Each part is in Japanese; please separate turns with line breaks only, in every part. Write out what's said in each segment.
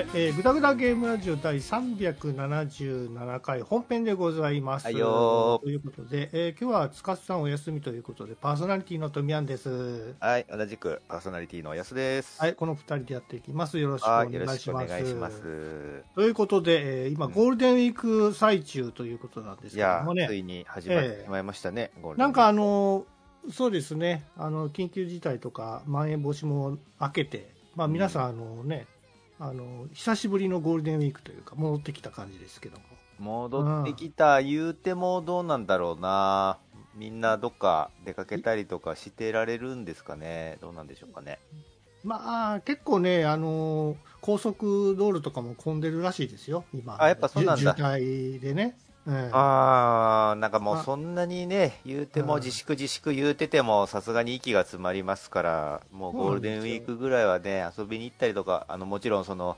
はい、えー、ぐだぐだゲームラジオ第377回本編でございます。
はい
ということで、えー今日はつかすさんお休みということで、パーソナリティのとみやんです。
はい、同じくパーソナリティの安です。
はい、この二人でやっていきます。よろしくお
はい、
願いします。
願いします。
ということで、えー今、ゴールデンウィーク最中ということなんですけども、ね
つ、いに始まっ
ええ
てしまいましたね、ゴー
なんかあのそうですね、あの緊急事態とか、まん延防止も明けて、まあ、皆さん、あのね、あの久しぶりのゴールデンウィークというか、戻ってきた感じですけども、
戻ってきた言うてもどうなんだろうな。みんなどっか出かけたりとかしてられるんですかね。どうなんでしょうかね。
まあ、結構ね、あの高速道路とかも混んでるらしいですよ、今、
あやっぱそうなんだ
渋滞でね。ええ
あー、なんかもう
あ
そんなにね、言うて
うん
も自粛自粛言うててもさすがに息が詰まりますから、もうゴールデンウィークぐらいはね、遊びに行ったりとか、あの、もちろんその、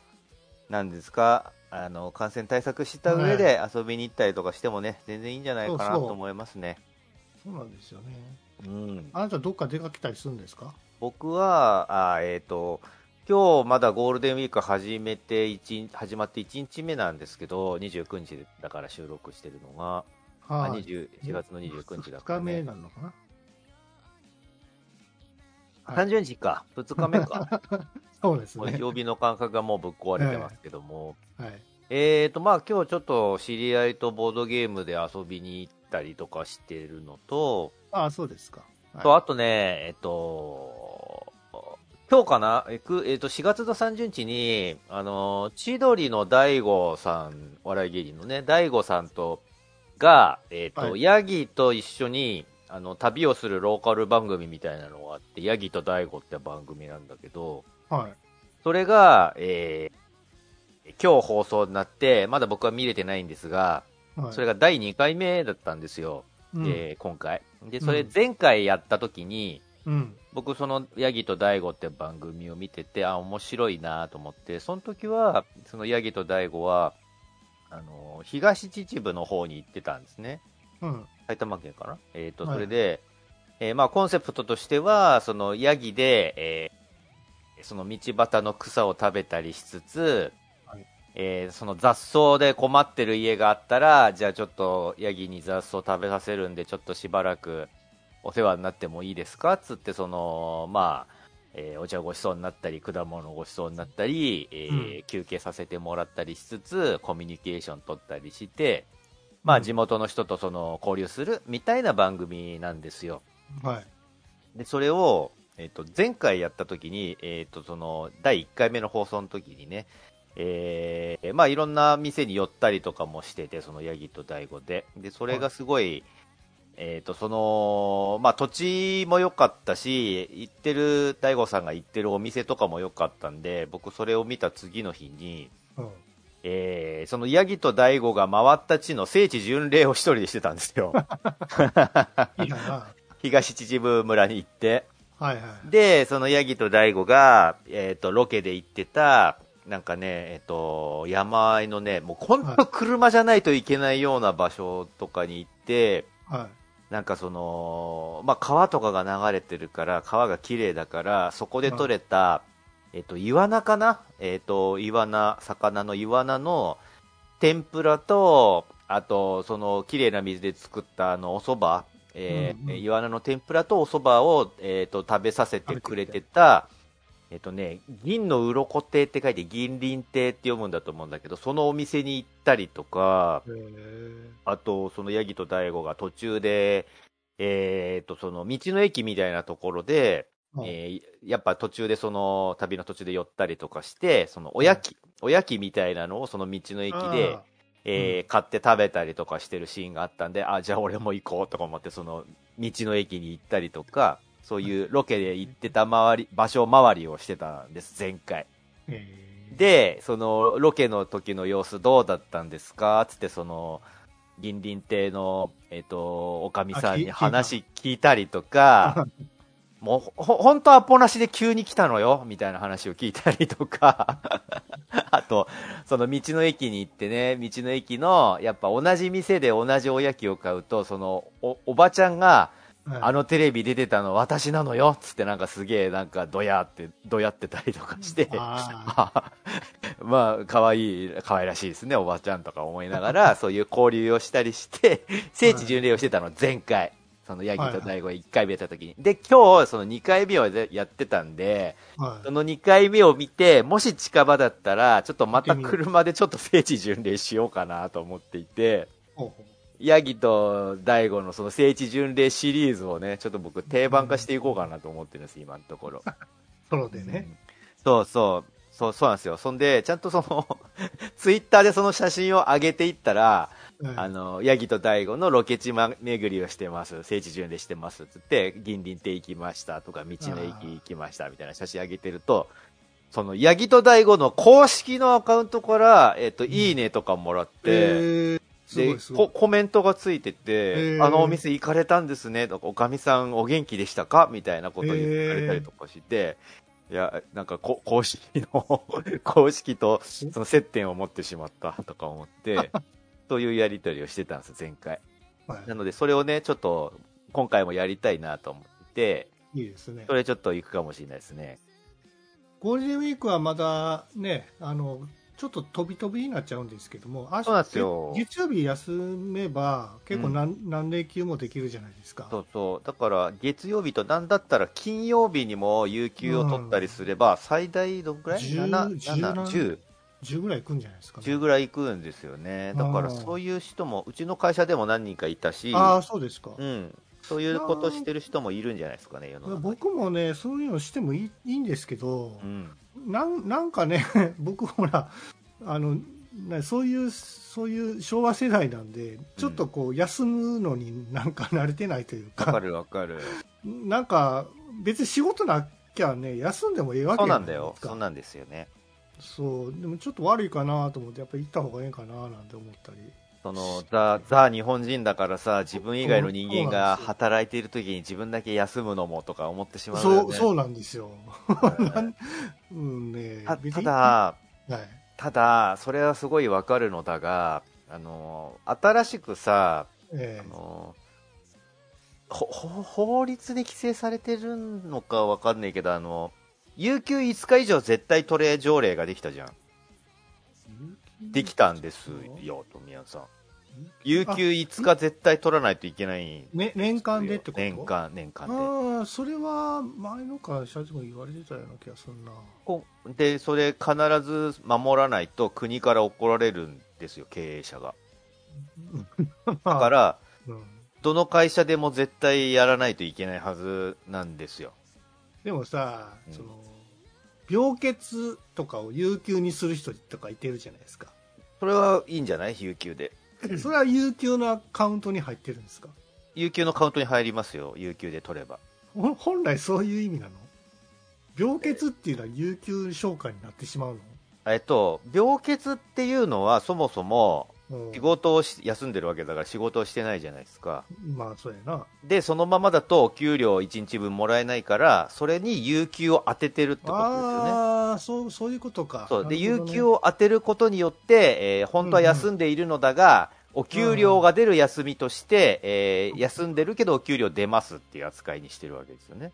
なんですか、あの、感染対策した上で遊びに行ったりとかしてもね、全然いいんじゃないかなと思いますね。
そうなんですよね。
うん。
あなた、どっか出かけたりするんですか？
僕は、あーえっ、と、今日まだゴールデンウィーク始めて始まって1日目なんですけど、29日だから収録してるのが、あ
はい
20 4月の29日だ
2
から、
日目
ね。
なのかな、はい
30日か、2日目か。
そうですね。
曜日の感覚がもうぶっ壊れてますけども。
はい
えーと、まあ今日ちょっと知り合いとボードゲームで遊びに行ったりとかしてるのと、
ああ、そうですか。はい
と、あとね、えっと、今日かな？えく？えっと、4月の30日に、あの、千鳥の大悟さん、お笑い芸人のね、大悟さんと、が、えっと、
はい。
ヤギと一緒に、あの、旅をするローカル番組みたいなのがあって、ヤギと大悟って番組なんだけど、
はい。
それが、えー今日放送になって、まだ僕は見れてないんですが、
はい。
それが第2回目だったんですよ、
うん。
えー今回。で、それ
うん
前回やった時に、
うん。
僕そのヤギと大悟って番組を見てて、あ、面白いなと思って、その時は、そのヤギと大悟は、あの、東秩父の方に行ってたんですね。
うん。
埼玉県かな？えっ、と、
はい
それで、えーまあコンセプトとしては、そのヤギで、えーその道端の草を食べたりしつつ、
はい
えーその雑草で困ってる家があったら、じゃあちょっとヤギに雑草食べさせるんで、ちょっとしばらくお世話になってもいいですか？つって、その、まあ、えーお茶ごちそうになったり、果物ごちそうになったり、えー
うん
休憩させてもらったりしつつ、コミュニケーション取ったりして、まあ地元の人とその交流するみたいな番組なんですよ。
はい。
で、それを、えっ、と、前回やった時に、えっ、と、その、第1回目の放送の時にね、えーまあいろんな店に寄ったりとかもしてて、そのヤギと大悟で。で、それがすごい、えっ、と、その、まあ土地も良かったし、行ってる、大悟さんが行ってるお店とかも良かったんで、僕それを見た次の日に、
うん。
えーそのヤギと大悟が回った地の聖地巡礼を一人でしてたんですよ。
いい。
東秩父村に行って。
はいはい。
で、そのヤギと大悟が、えっ、と、ロケで行ってた、なんかね、えっ、と、山あいのね、もう本当車じゃないといけないような場所とかに行って、
はい。
なんかその、まあ、川とかが流れてるから、川が綺麗だから、そこで取れた、えっ、と、イワナかな？えっ、と、イワナ、魚のイワナの天ぷらと、あと、その、綺麗な水で作ったあの、お蕎麦、えー
うんうん。
イワナの天ぷらとお蕎麦を、えっ、と、食べさせてくれてた、えっ、とね、銀の鱗亭って書いて銀鱗亭って読むんだと思うんだけど、そのお店に行ったりとか、あと、そのヤギと大悟が途中で、えー、と、その道の駅みたいなところで、
はい。
えーやっぱ途中でその旅の途中で寄ったりとかして、そのおやき、おやきみたいなのをその道の駅で、えー買って食べたりとかしてるシーンがあったんで、あ、じゃあ俺も行こうとか思って、その道の駅に行ったりとか、そういうロケで行ってた周り、場所周りをしてたんです、前回。で、そのロケの時の様子どうだったんですか？つって、その、銀鱗亭の、えっ、と、おかみさんに話聞いたりとか、もう、ほ、ほんとアポなしで急に来たのよみたいな話を聞いたりとか、あと、その道の駅に行ってね、道の駅の、やっぱ同じ店で同じおやきを買うと、その、お、おばちゃんが、
はい。
あのテレビ出てたの私なのよ。っつってなんかすげえなんかドヤって、ドヤってたりとかして、
あ
まあ、可愛い、可愛らしいですね、おばちゃんとか思いながら、そういう交流をしたりして、聖地巡礼をしてたの、前回。そのヤギと大悟1回目やった時に。で、今日、その2回目をやってたんで、
はい。
その2回目を見て、もし近場だったら、ちょっとまた車でちょっと聖地巡礼しようかなと思っていて、
ほうほう
ヤギと大悟のその聖地巡礼シリーズをね、ちょっと僕定番化していこうかなと思ってるんです、今のところ。
ソロでね。
そうそう。そう、そうなんですよ。そんで、ちゃんとその、ツイッターでその写真を上げていったら、
はい
あの、ヤギと大悟のロケ地ま巡りをしてます。聖地巡礼してます。つって、銀鱗亭行きましたとか、道の駅行きましたみたいな写真上げてると、その、ヤギと大悟の公式のアカウントから、えっと、いいねとかもらって、で。ココメントがついてて、あのお店行かれたんですねとか、おかみさんお元気でしたか？みたいなことを言ってくれたりとかして、いや、なんかこ公式の、公式とその接点を持ってしまったとか思って、そういうやりとりをしてたんです、前回。
はい
なので、それをね、ちょっと、今回もやりたいなと思って、
いいですね
そ。れちょっと行くかもしれないですね。
ゴールデンウィークはまだね、あの、ちょっと飛び飛びになっちゃうんですけども、明日
そうなんですよ
月曜日休めば、結構
うん
何,、何連休もできるじゃないですか。
そうそう。だから、月曜日となんだったら金曜日にも有給を取ったりすれば、最大どんくらい
？10
?7、
10
7、
何
10。
10ぐらい行くんじゃないですか、ね。
10ぐらい行くんですよね。だからそういう人も、うちの会社でも何人かいたし、
ああ、そうですか。
うん。そういうことしてる人もいるんじゃないですかね。
僕もね、そういうのしてもいいいいんですけど、
うん。
なんなんかね、僕ほら、あの、なそういう、そういう昭和世代なんで、ちょっとこう、休むのになんか慣れてないというか、
わかるわかる。
なんか、別に仕事なきゃね、休んでもええわけ
そう
や
なんだよ。
か
そうなんですよね。
そう、でもちょっと悪いかなと思って、やっぱり行った方がええかななんて思ったり。
その、ザ、ザ日本人だからさ、自分以外の人間が働いている時に自分だけ休むのもとか思ってしまうよね。
そう、そうなんですよ。
うん
うんね
たただ、
はい。
ただ、それはすごいわかるのだが、あの、新しくさ、
え
あの法律で規制されてるのかわかんないけど、あの、有給5日以上絶対トレ条例ができたじゃん？できたんですよ、富谷さん。有給5日絶対取らないといけない。
ね、年間でってこと？
年間、年間で。
ああ、それは前の会社でも言われてたような気がするな。
こで、それ必ず守らないと国から怒られるんですよ、経営者が。だ
だ
から、
うん、
どの会社でも絶対やらないといけないはずなんですよ。
でもさ、
うん
その、病欠とかを有給にする人とかいてるじゃないですか。
それはいいんじゃない？有給で。
それは有給のカウントに入ってるんですか？
有給のカウントに入りますよ、有給で取れば。
ほ本来そういう意味なの？病欠っていうのは有給消化になってしまう
えっと、病欠っていうのはそもそも仕事をし休んでるわけだから仕事をしてないじゃないですか。
まあそうやな。
で、そのままだと給料1日分もらえないから、それに有給を当ててるってことですよね。
ああ、そう、そういうことか。
そう。で、有給を当てることによって、えー本当は休んでいるのだが、お給料が出る休みとして、えー休んでるけどお給料出ますっていう扱いにしてるわけですよね。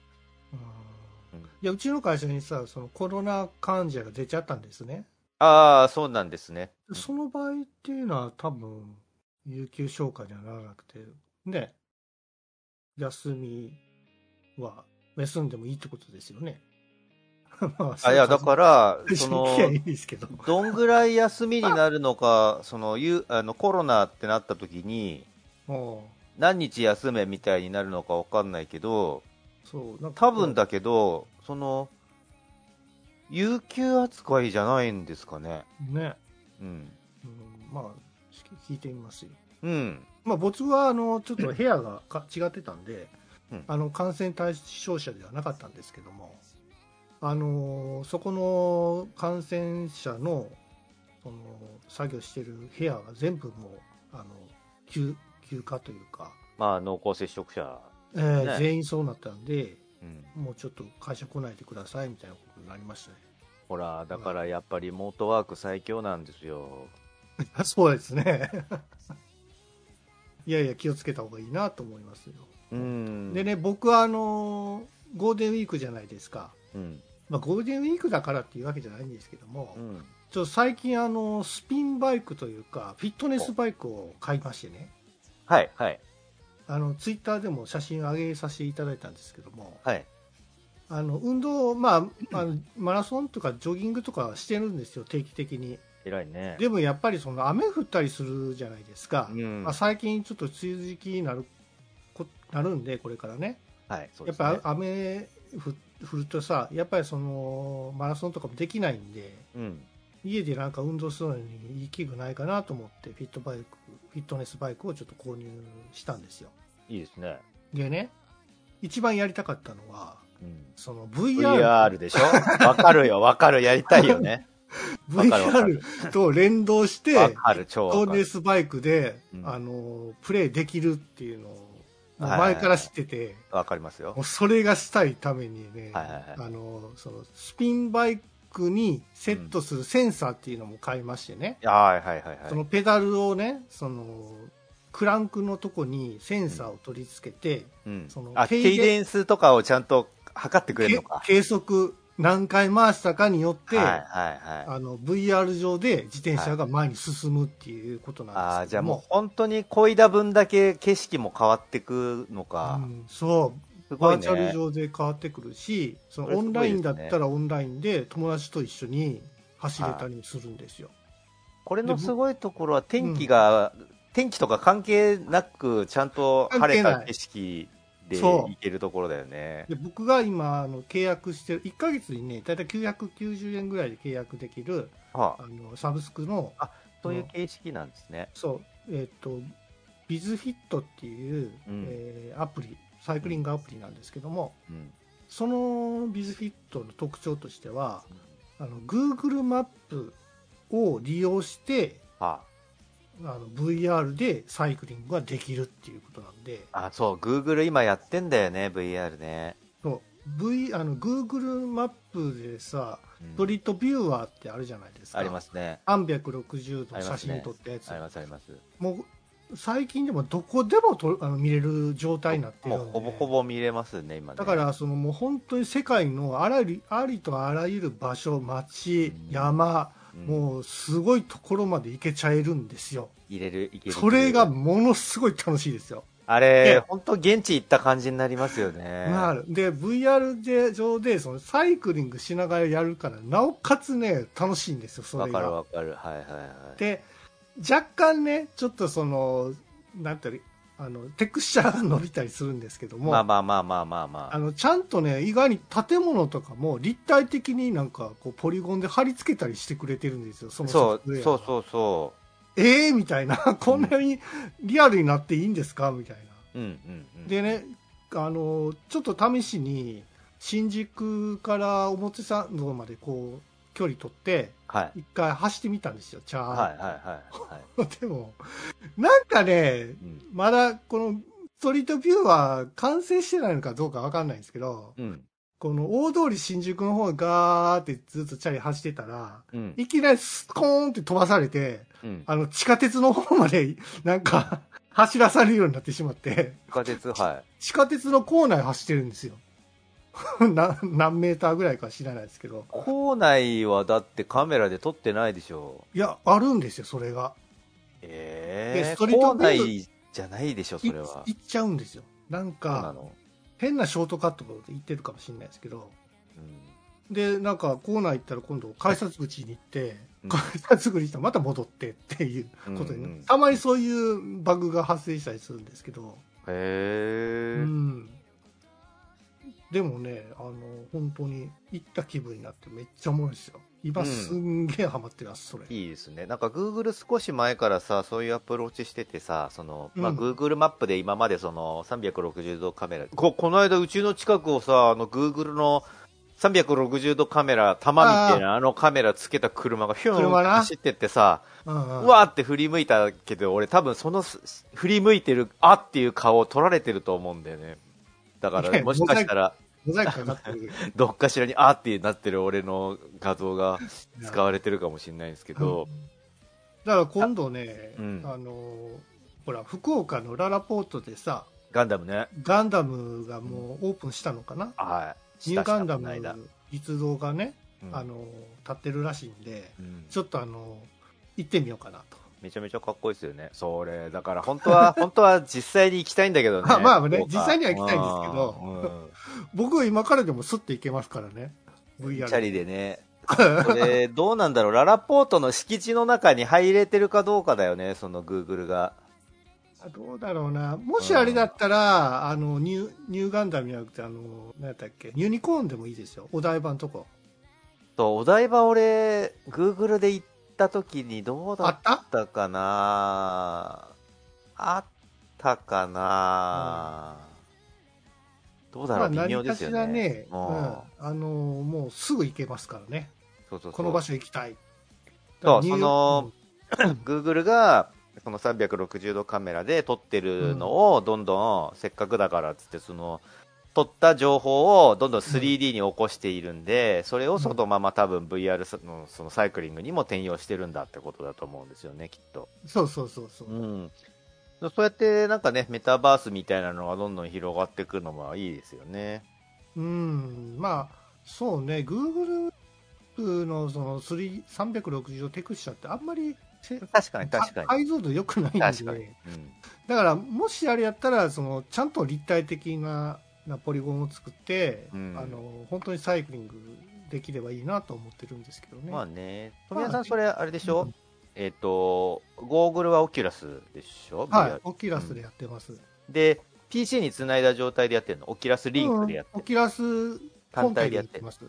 うん
うん
いや、うちの会社にさ、そのコロナ患者が出ちゃったんですね。
ああ、そうなんですね。
その場合っていうのは多分、有給消化にはならなくて、ね、休みは、休んでもいいってことですよね。ま
あ、いや、だから、そ
そ
の
の、い、や、いいですけど。
どんぐらい休みになるのか、その、ゆあの、コロナってなった時に、何日休めみたいになるのかわかんないけど、
そう、
多分だけど、その、有給扱いじゃないんですかね。
ね、
うん。
うん、まあ、聞いてみますよ。
うん。
まあ、僕は、あの、ちょっと部屋がか違ってたんで、
うん
あの、感染対象者ではなかったんですけども、あの、そこの感染者の、その、作業してる部屋が全部もう、あの、休、休暇というか、
まあ、濃厚接触者。
えー
ね
全員そうなったんで、
うん。
もうちょっと会社来ないでくださいみたいなことになりましたね。
ほら、だからやっぱりリモートワーク最強なんですよ。
そうですね。いやいや、気をつけた方がいいなと思いますよ。
うん。
でね、僕はあのゴールデンウィークじゃないですか、
うん。
まあ、ゴールデンウィークだからっていうわけじゃないんですけども、
うん。
ちょっと最近あのスピンバイクというかフィットネスバイクを買いましてね
はい、はい、
あのツイッターでも写真上げさせていただいたんですけども
はい。
あの運動、まあ、あのマラソンとかジョギングとかはしてるんですよ定期的に
偉いね。
でもやっぱりその雨降ったりするじゃないですか、
うん
まあ、最近ちょっと梅雨時期になるこなるんでこれからね
はい、そう
やっ
ですね。
ぱ雨ふ降るとさやっぱりそのマラソンとかもできないんで
うん。
家でなんか運動するのにいい器具ないかなと思ってフィットバイクフィットネスバイクをちょっと購入したんですよ
いいですね。
でね一番やりたかったのは
うん。
その VR,
VR でしょ？わかるよ、わかる、やりたいよね。
VR と連動してフィット。ネスバイクで、
うん
あのプレイできるっていうのを前から知ってて、
わかりますよ。
それがしたいためにね、
はいはいはい
あのそのスピンバイクにセットするセンサーっていうのも買いましてね、
はいはいはいはい。
そのペダルをねそのクランクのとこにセンサーを取り付けて、
うん
その。
あ、ケイデンスとかをちゃんと測ってくれるのか。
け計測何回回したかによって、
はいはいはい。
あの VR 上で自転車が前に進むっていうことなん
ああ、
ですけども
じゃあもう本当に漕いだ分だけ景色も変わってくのか
う。んそ。バーチャル上で変わってくるし、そのオンラインだったらオンラインで友達と一緒に走れたりするんですよ。
これのすごいところは天気が、天気とか関係なく、ちゃんと晴れた景色で行けるところだよね。
で僕が今あの契約してる1ヶ月にね大体990円ぐらいで契約できる
はあ。
あのサブスクの
そういう形式なんですね。
そう。えっ、とビズフィットっていう、
うん。
えーアプリサイクリングアプリなんですけども
うん。
そのビズフィットの特徴としてはあの Google マップを利用して
は
あの VR でサイクリングができるっていうことなんで
あ、あ、そう、Google 今やってんだよね、VR ね。
そう v あの Google マップでさ
うん
ストリートビューワーってあるじゃないですか
ありますね。
360度写真撮ったやつ、
ありますあります。
もう最近でもどこでもとあの見れる状態になってるで
もうんほぼほぼ見れますね、今ね。
だからそのもう本当に世界のあらゆるありとあらゆる場所街
うん
山
うん、
もうすごいところまで行けちゃえるんですよ
入れる、いける。
それがものすごい楽しいですよ
あ
で
れ、本当現地行った感じになりますよね。
なるで VR で上でそのサイクリングしながらやるからなおかつね楽しいんですよそ
わかる
れが
わかる。はいはいはい。
で若干ねちょっとそのなんていうのあのテクスチャーが伸びたりするんですけども、
まあまあまあまあまあまあ。
あのちゃんとね意外に建物とかも立体的になんかこうポリゴンで貼り付けたりしてくれてるんですよその
そうそうそうそ
ええー、みたいな こんなにリアルになっていいんですか？みたいな
う。うんうんうん。
でねあのちょっと試しに新宿から表参道までこう距離取って
はい。
一回走ってみたんですよチャー
はいはいはいはい。
でもなんかね
うん。
まだこのストリートビューは完成してないのかどうかわかんないんですけど
うん。
この大通り新宿の方ガーってずっとチャリ走ってたら
うん。
いきなりスコーンって飛ばされて
うん。
あの地下鉄の方までなんか 走らされるようになってしまって
地下鉄、は
地下鉄の構内走ってるんですよな 何メーターぐらいか知らないですけど
い。構内はだってカメラで撮ってないでしょ。
いやあるんですよそれが
ええ
ート
構
ビュー
内じゃないでしょ、そ
い
れは。
行っちゃうんですよなんか
の。
変なショートカットで行ってるかもしれないですけど
うん。
でなんかコーナー行ったら今度改札口に行って、
うん
改札口に行ったらまた戻ってっていうことに、
うんうん
たまにそういうバグが発生したりするんですけど、
へえ。
うん、でもねあの本当に行った気分になってめっちゃおもろいですよ。今
うん
すんげえハマってますそれ、
いいですね。なんか Google 少し前からさ、そういうアプローチしててさ、その、まあ、
うん
Google マップで今までその360度カメラ、ここの間うちの近くをさ、あの Google の360度カメラ、玉みたいなあのカメラつけた車がヒューン走ってってさ、
うんうん。
うわーって振り向いたけど、俺多分そのす振り向いてる、あっていう顔を撮られてると思うんだよね。だから、もしかしたら、どっかしらにあーってなってる俺の画像が使われてるかもしれないんですけど、
だから今度ね、
うん。
あのほら福岡のララポートでさ
ガンダムね。
ガンダムがもうオープンしたのかな、
はい。
ニューガンダム
の間。
実像がね
うん。
あの立ってるらしいんで
うん。
ちょっとあの行ってみようかなと、
めちゃめちゃかっこいいですよね。それ、だから本当は、本当は実際に行きたいんだけどね。
まあまあね実際には行きたいんですけど
うんうん
僕は今からでもスッて行けますからね
チ
VR
ャリでね。これ、どうなんだろう。ララポートの敷地の中に入れてるかどうかだよね、そのグーグルが。
どうだろうな、もしあれだったら、あのニューニューガンダムじゃなくて、あの何やったっけ、ユニコーンでもいいですよ、お台場のとこ。
と、お台場俺、グーグルで行った時にどうだっ
あった
たかな。あった？かな、どうだろう、
まあ、
微妙ですよね。
らね、う
う。ん
ん、あのもうすぐ行けますからね、
そうそう
この場所行きたい。
そうその、グーグルが、その360度カメラで撮ってるのを、どんどん、せっかくだからっつって、その、撮った情報をどんどん 3D に起こしているんで、それをそのまま多分 VR のそのサイクリングにも転用してるんだってことだと思うんですよね、きっと。
そうそうそうそう、
うん。そうやってなんかね、メタバースみたいなのがどんどん広がっていくのもいいですよね。
うん、まあ、そうね、グーグルのその3 360度テクスチャってあんまりせ
確かに確かに。
解像度良くないんで、
確かに。うん。
だからもしあれやったらそのちゃんと立体的ななポリゴンを作って、
うん。
あの本当にサイクリングできればいいなと思ってるんですけどね。
まあね、富谷さ
まあ
ん、それ、あれでしょ、
うん
えっ、と、ゴーグルはオキュラスでしょ、
はいオキュラスでやってます。
で、PC につないだ状態でやってるの？オキュラスリンクでやってる、
うんオキュラス
単体でやってる
ます。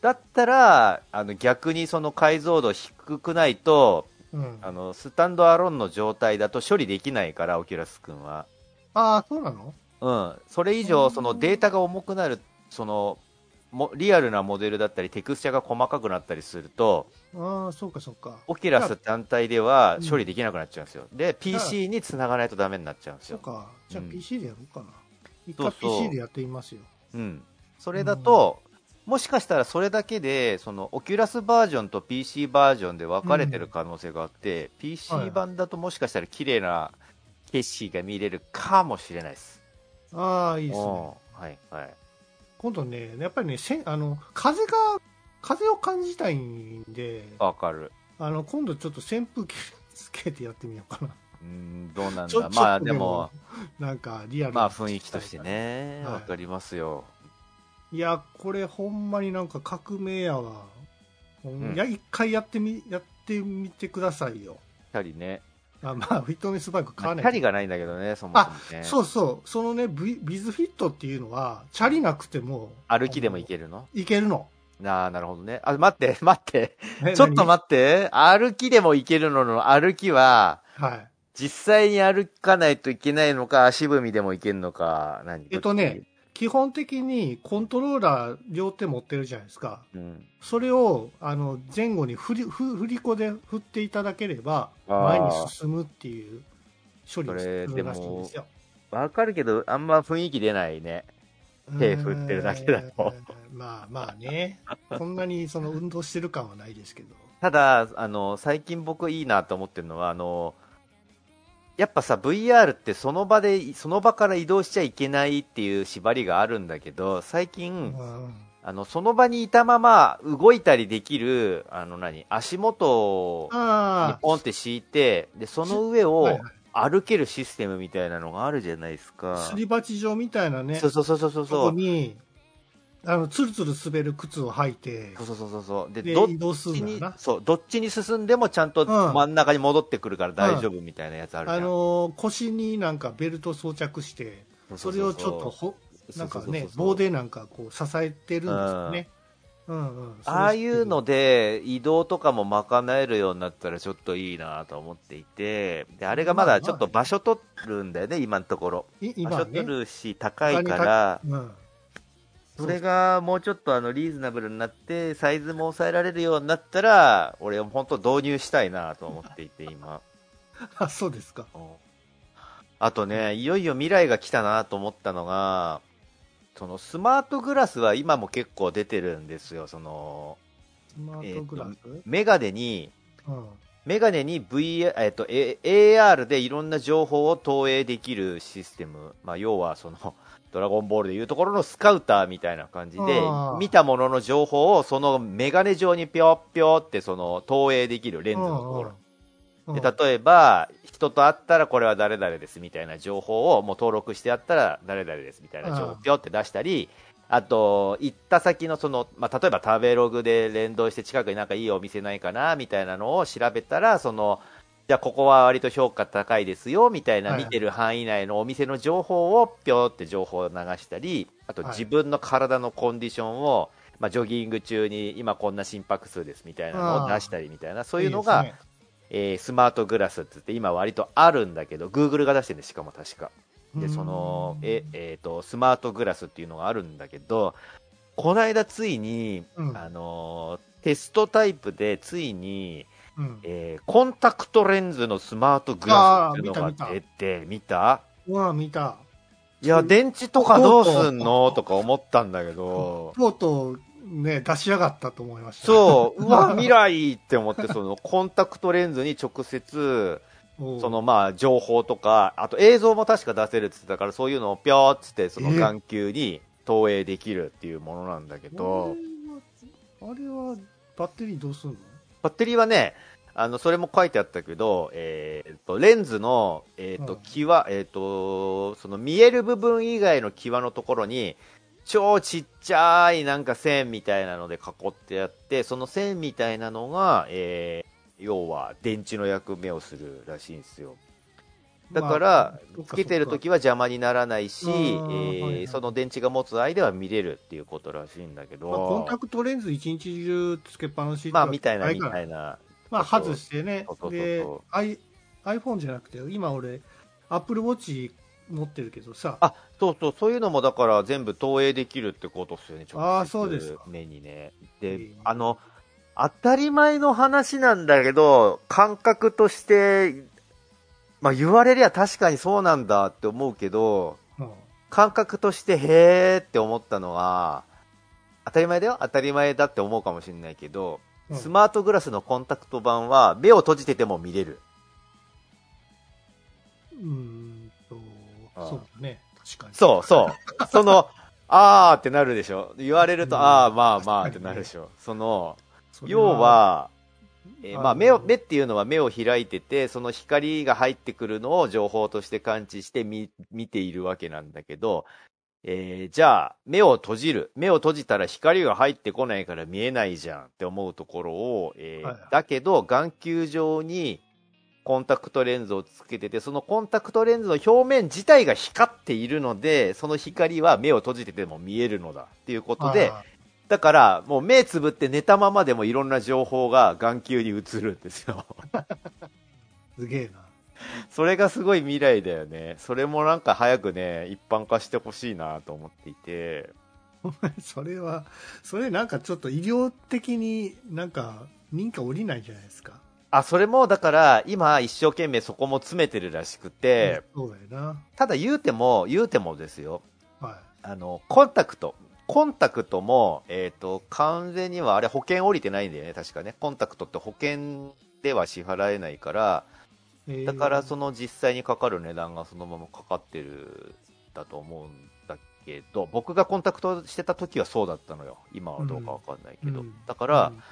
だったら、あの逆にその解像度低くないと、
うん、
あのスタンドアロンの状態だと処理できないから、オキュラス君は。
ああ、そうなの？
うん、それ以上、そのデータが重くなる、そのもリアルなモデルだったり、テクスチャが細かくなったりすると、
ああ、そうかそうか。
オキュラス単体では
うん
処理できなくなっちゃうんですよ。で、PC に繋がないとダメになっちゃうんですよ。
そうか。じゃあ
うん
PC でやろうかな。一回
そうそう
PC でやってみますよ。
うん。それだと、もしかしたらそれだけで、そのオキュラスバージョンと PC バージョンで分かれてる可能性があって、PC 版だともしかしたら綺麗な景色が見れるかもしれないです。
ああ、いいですね。
はい、はい。
今度ね、やっぱりね、せあの風が、風を感じたいんで、
わかる。
あの今度ちょっと扇風機つけてやってみようかな。
うん、どうなんだ。まあでも、、
なんかリアル
まあ雰囲気として。ね、
はい
わかりますよ。
いや、これほんまになんか革命やわ。
ん
いや、一回やってみ、やってみてくださいよ。
チャリね。
あまあ、フィットネスバイク買
まあチ
わない
ャリがないんだけどね、そもそもね。
そうそう。そのね、ビビズフィットっていうのは、チャリなくても、
歩きでも行けるの？
いけるの。
ああ、なるほどね。あ、待って、待って。
え
ちょっと待って。歩きでも行けるのの歩きは、
何はい。
実際に歩かないといけないのか、足踏みでも行けるのか、何？
えっとね、基本的にコントローラー両手持ってるじゃないですか。
うん。
それを、あの、前後に振り、ふ振り子で振っていただければ、前に進むっていう処理をするらしいんですよ。
わかるけど、あんま雰囲気出ないね。手振ってるだけだと
えーまあまあね。こんなにその運動してる感はないですけど。
ただ、あの、最近僕いいなと思ってるのは、あの、やっぱさ、VR ってその場で、その場から移動しちゃいけないっていう縛りがあるんだけど、最近、
うん。
あの、その場にいたまま動いたりできる、あの何、足元をポンって敷いて、で、その上
あ、
を歩けるシステムみたいなのがあるじゃないですか。
すり鉢状みたいなね、
そうそうそうそうそう。
に、あの、つるつる滑る靴を履いて、
そうそうそうそう。で、
で、
どっ
移動する
ちに。そう、どっちに進んでもちゃんと
うん
真ん中に戻ってくるから大丈夫みたいなやつあるじゃん。
あのー腰になんかベルト装着して、それをちょっとほ、なんかね、棒でなんかこう支えてるんですよね。うんうん。
ああいうので移動とかも賄えるようになったらちょっといいなと思っていて、で、あれがまだちょっと場所取るんだよね、今のところ。
い
場所取、るし、高いから、
うん。
それがもうちょっとあのリーズナブルになって、サイズも抑えられるようになったら、俺は本当導入したいなと思っていて、今。
あ、そうですか。
あとね、いよいよ未来が来たなと思ったのが、そのスマートグラスは今も結構出てるんですよ。その、
スマートグラス、
メガネに、
うん。
メガネに V、えっと、A- AR でいろんな情報を投影できるシステム。まあ、要はその、ドラゴンボールでいうところのスカウターみたいな感じで見たものの情報をそのメガネ上にぴょっぴょってその投影できるレンズのところ。
うん
で例えば、人と会ったらこれは誰々ですみたいな情報をもう登録してあったら誰々ですみたいな情報をぴょって出したり、あと、行った先のその、まあ、例えば食べログで連動して近くになんかいいお店ないかなみたいなのを調べたら、その、じゃあここは割と評価高いですよみたいな
はい。
見てる範囲内のお店の情報をぴょって情報を流したり、あと
はい。
自分の体のコンディションを、まあ、ジョギング中に今こんな心拍数ですみたいなのを出したりみたいな、そういうのが、えースマートグラスって言って今割とあるんだけど、Google が出してるんです、しかも確か。で、その、え、えっ、と、スマートグラスっていうのがあるんだけど、この間ついに、
うん。
あのーテストタイプでついに、
うん。
えーコンタクトレンズのスマートグラスっていうのが出て、見た
うわ見た。
いや、電池とかどうすんのとか思ったんだけど、
とうとうね出しやがったと思いました。
そう、うわ、未来って思って、その、コンタクトレンズに直接、
う。
そのまあ情報とか、あと映像も確か出せるって言ってたから、そういうのをぴょーっつって、その
え
眼球に投影できるっていうものなんだけど、
あれはあれはバッテリーどうすんの？
バッテリーはね、あの、それも書いてあったけど、えーっと、レンズの、えーっと、
うん
際、えーっと、その見える部分以外の際のところに、超ちっちゃいなんか線みたいなので囲ってあって、その線みたいなのが、えー要は電池の役目をするらしいんですよ。だから、
まあ
つけてるときは邪魔にならないし、え
うん
ーその電池が持つ間は見れるっていうことらしいんだけど、
まあ、コンタクトレンズ一日中つけっぱなし
まあ、みたいな、みたいな。
まあ、外してね。iPhone じゃなくて今俺 Apple Watch 持ってるけどさ。
あ、そうそう、そういうのもだから全部投影できるってことですよね、直接
あーそうですか。
目にね。で
ね、
あの、当たり前の話なんだけど、感覚として、まあ言われりゃ確かにそうなんだって思うけど、
うん
感覚としてへーって思ったのは、当たり前だよ当たり前だって思うかもしれないけど、
うん
スマートグラスのコンタクト版は目を閉じてても見れる。
うーんと
ああ
そうだね確かに
そうそう。その、あーってなるでしょ。言われると、
うん
あーまあまあってなるでしょ。その、要は、えーまあ、目を、目っていうのは目を開いてて、その光が入ってくるのを情報として感知して見、見ているわけなんだけど、えーじゃあ、目を閉じる。目を閉じたら光が入ってこないから見えないじゃんって思うところを、えー
はいはい。
だけど、眼球上にコンタクトレンズをつけてて、そのコンタクトレンズの表面自体が光っているので、その光は目を閉じてても見えるのだっていうことで、
あ
だから、もう目つぶって寝たままでもいろんな情報が眼球に映るんですよ。
ー すげえな
それがすごい未来だよね。それもなんか早くね、一般化してほしいなと思っていて。
それはそれなんかちょっと医療的になんか認可下りないじゃないですか
あ、それもだから、今一生懸命そこも詰めてるらしくて、
そうだよ
ただ言うても、言うてもですよ。
なは
あの、コンタクト。コンタクトも、えっ、と、完全にはあれ保険降りてないんだよね、確かね。コンタクトって保険では支払えないから、だからその実際にかかる値段がそのままかかってるだと思うんだけど、僕がコンタクトしてた時はそうだったのよ。今はどうかわかんないけど。
うん
だから、
うん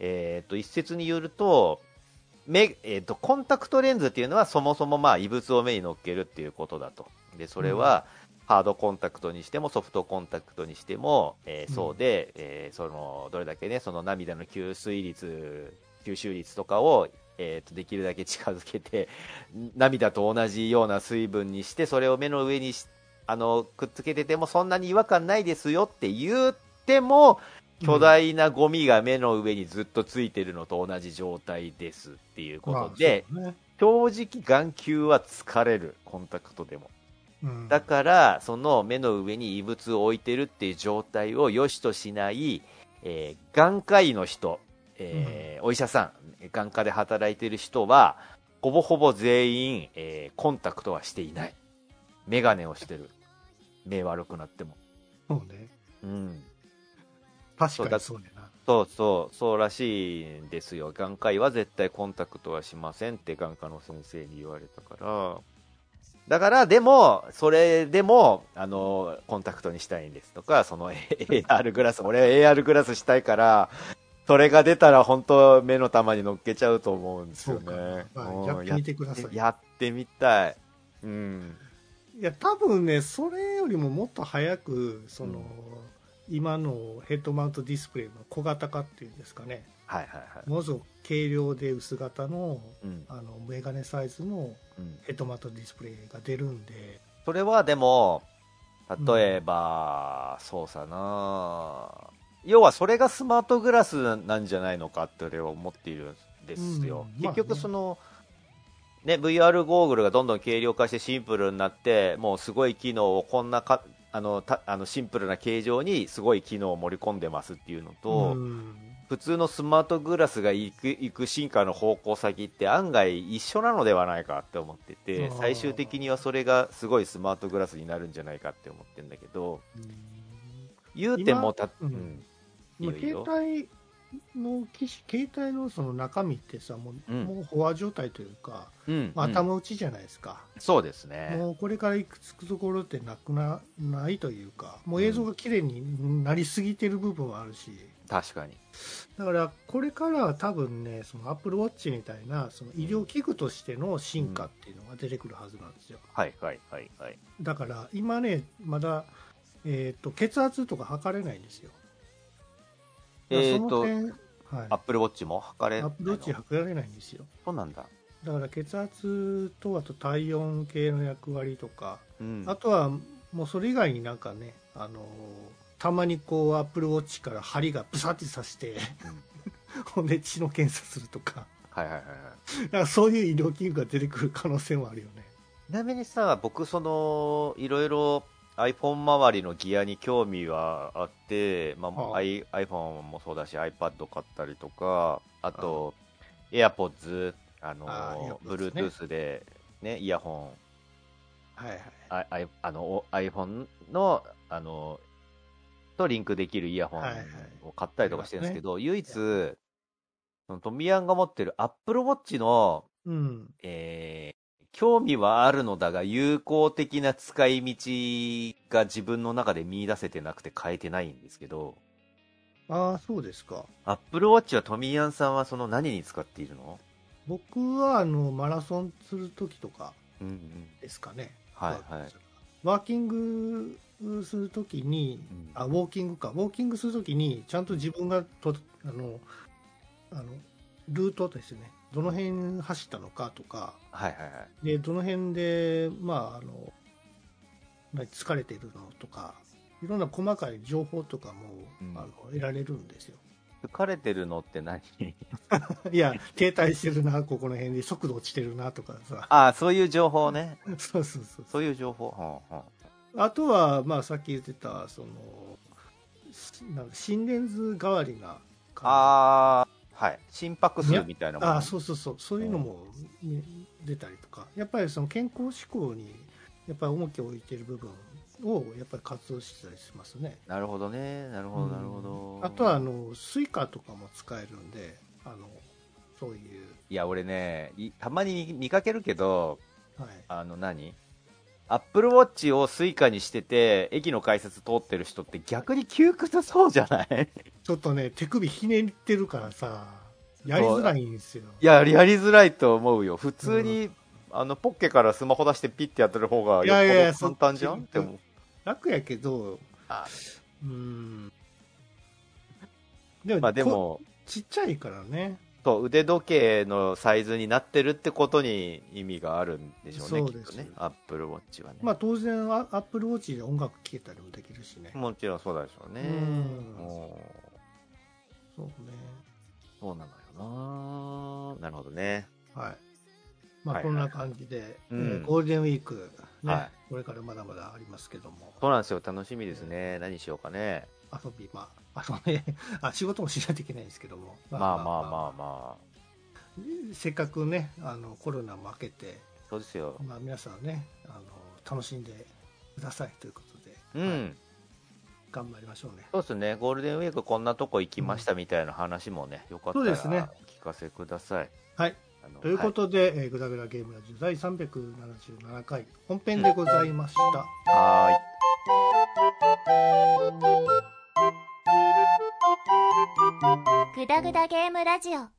えっ、と、一説によると、目、えっ、と、コンタクトレンズっていうのはそもそもまあ異物を目に乗っけるっていうことだと。で、それは、ハードコンタクトにしてもソフトコンタクトにしても、えー
うん。
そうで、えーその、どれだけね、その涙の吸水率、吸収率とかを、えーと、できるだけ近づけて、涙と同じような水分にして、それを目の上にしあの、くっつけててもそんなに違和感ないですよって言っても、巨大なゴミが目の上にずっとついてるのと同じ状態ですっていうことで、
まあね。
正直眼球は疲れる、コンタクトでも。
うん
だから、その目の上に異物を置いてるっていう状態を良しとしない、えー眼科医の人、えーお医者さん、眼科で働いてる人は、ほぼほぼ全員、えーコンタクトはしていない。メガネをしてる。目悪くなっても。
そうね
うん。
確かにそうだな
そうそう、そうらしいんですよ。眼科医は絶対コンタクトはしませんって眼科の先生に言われたから、だから、でも、それでも、あの、コンタクトにしたいんですとか、その AR グラス、俺は AR グラスしたいから、それが出たら本当目の玉に乗っけちゃうと思うんですよね。
はい、やってみてください。
やってみたい。うん。
いや、多分ね、それよりももっと早く、その、
うん
今のヘッドマウントディスプレイの小型化っていうんですかね、
はいはいはい。
ものすごく軽量で薄型の
うん。
あのメガネサイズの
うん。
ヘッドマウントディスプレイが出るんで、
それはでも、例えば、そうさな要はそれがスマートグラスなんじゃないのかって俺は思っているんですよ。
うん
結局その、ね、VR ゴーグルがどんどん軽量化してシンプルになって、もうすごい機能をこんなか、あの、たあのシンプルな形状にすごい機能を盛り込んでますっていうのと、
うん
普通のスマートグラスが行く行く進化の方向先って案外一緒なのではないかって思ってて最終的にはそれがすごいスマートグラスになるんじゃないかって思ってるんだけど言うてもた、
今
うん。いい
携帯の機種携帯のその中身ってさもう,、
うん。
もう飽和状態というか、
うん
まあ、
うん
頭打ちじゃないですか、
そうですね。
もうこれからいくつくところってなくなないというかもう映像が綺麗になりすぎてる部分はあるし、
確かに。
だからこれからは多分ねそのアップルウォッチみたいなその医療器具としての進化っていうのが出てくるはずなんですよ。
はいはいはいはい。
だから今ねまだ、えー、と血圧とか測れないんですよ
えっ、と
その点はい。
アップルウォッチも測れ
アップルウォッチ測られないんですよ。
そうなんだ。
だから血圧とあと体温計の役割とか、
うん。
あとはもうそれ以外になんかねあのーたまにこうアップルウォッチから針がブサッて刺して、ほんで血の検査するとか。
はいはいはいはい。
だからそういう医療器具が出てくる可能性もあるよね。
ちなみにさ、僕、その、いろいろ iPhone 周りのギアに興味はあって、まあ
はあ。
iPhone もそうだし、iPad 買ったりとか、あと、AirPods、あの、
あね。
Bluetooth で、ね、イヤホ
はいはい。
ン、ああの、お iPhone の、あの、とリンクできるイヤホン
はいはい。
を買ったりとかしてるんですけど、唯一、そのトミヤンが持ってる Apple Watch の、
うん。
えー興味はあるのだが、有効的な使い道が自分の中で見出せてなくて変えてないんですけど、
ああそうですか。
アップルウォッチはトミヤンさんはその何に使っているの？
僕はあのマラソンする時とか
うんうん。
ですかね
はいはい。
ワーキングするときに、
うん。
あウォーキングか。ウォーキングするときにちゃんと自分がとあのあのルートですねどの辺走ったのかとか
はいはいはい。
でどの辺でまああのな疲れてるのとかいろんな細かい情報とかも、
うん。
あの得られるんですよ。
疲れてるのって何？
いや停滞してるなここの辺で速度落ちてるなとかさ。
ああ、そういう情報ね。
そうそうそう
そう。いう情報。はあは
あとは、まあ、さっき言ってたそのしなんか心電図代わりな
あ、あーはい。心拍数みたいなもの。
あそうそうそうそういうのもね出たりとかやっぱりその健康志向にやっぱり重きを置いてる部分をやっぱり活動してたりしますね
なるほどね。なるほど、なるほど。
あとはあのスイカとかも使えるんであのそういう、
いや、俺ね、いたまに見見かけるけど、
はい、
あの何？アップルウォッチをスイカにしてて、駅の改札通ってる人って逆に窮屈そうじゃない？
ちょっとね手首ひねってるからさやりづらいんですよ。
いや、やりづらいと思うよ。普通に、あの、ポッケからスマホ出してピッてやってる方が、
いやいや
簡単じゃん？
そ
って思う。
楽やけど
あ。
うーん。でも,、
まあでも、
ちっちゃいからね
そう、腕時計のサイズになってるってことに意味があるんでしょうね、
そうです
きっとね。アップルウォッチはね。
まあ当然アップルウォッチで音楽聴けたりもできるしね、
もちろんそうだでしょうね。
うそうね
そうなのよななるほどね。
はいまあ
はい
こんな感じで、
うん
えーゴールデンウィーク、ね
はい
これからまだまだありますけども
そうなんですよ。楽しみですね。何しようかね。
遊びまあのね、あ仕事もしないといけないんですけども、
まあまあまあまあ、まあ、
せっかくねあのコロナも明けて
そうですよ、
まあ、皆さんねあの楽しんでくださいということで、
うん、はい、
頑張りましょうね。
そうですね。ゴールデンウィークこんなとこ行きましたみたいな話もね、うん、よかったら聞かせください、ね、
はい。ということで、はいえー、グダグダゲームラジオ第377回本編でございました。
はい。
グダグダゲームラジオ。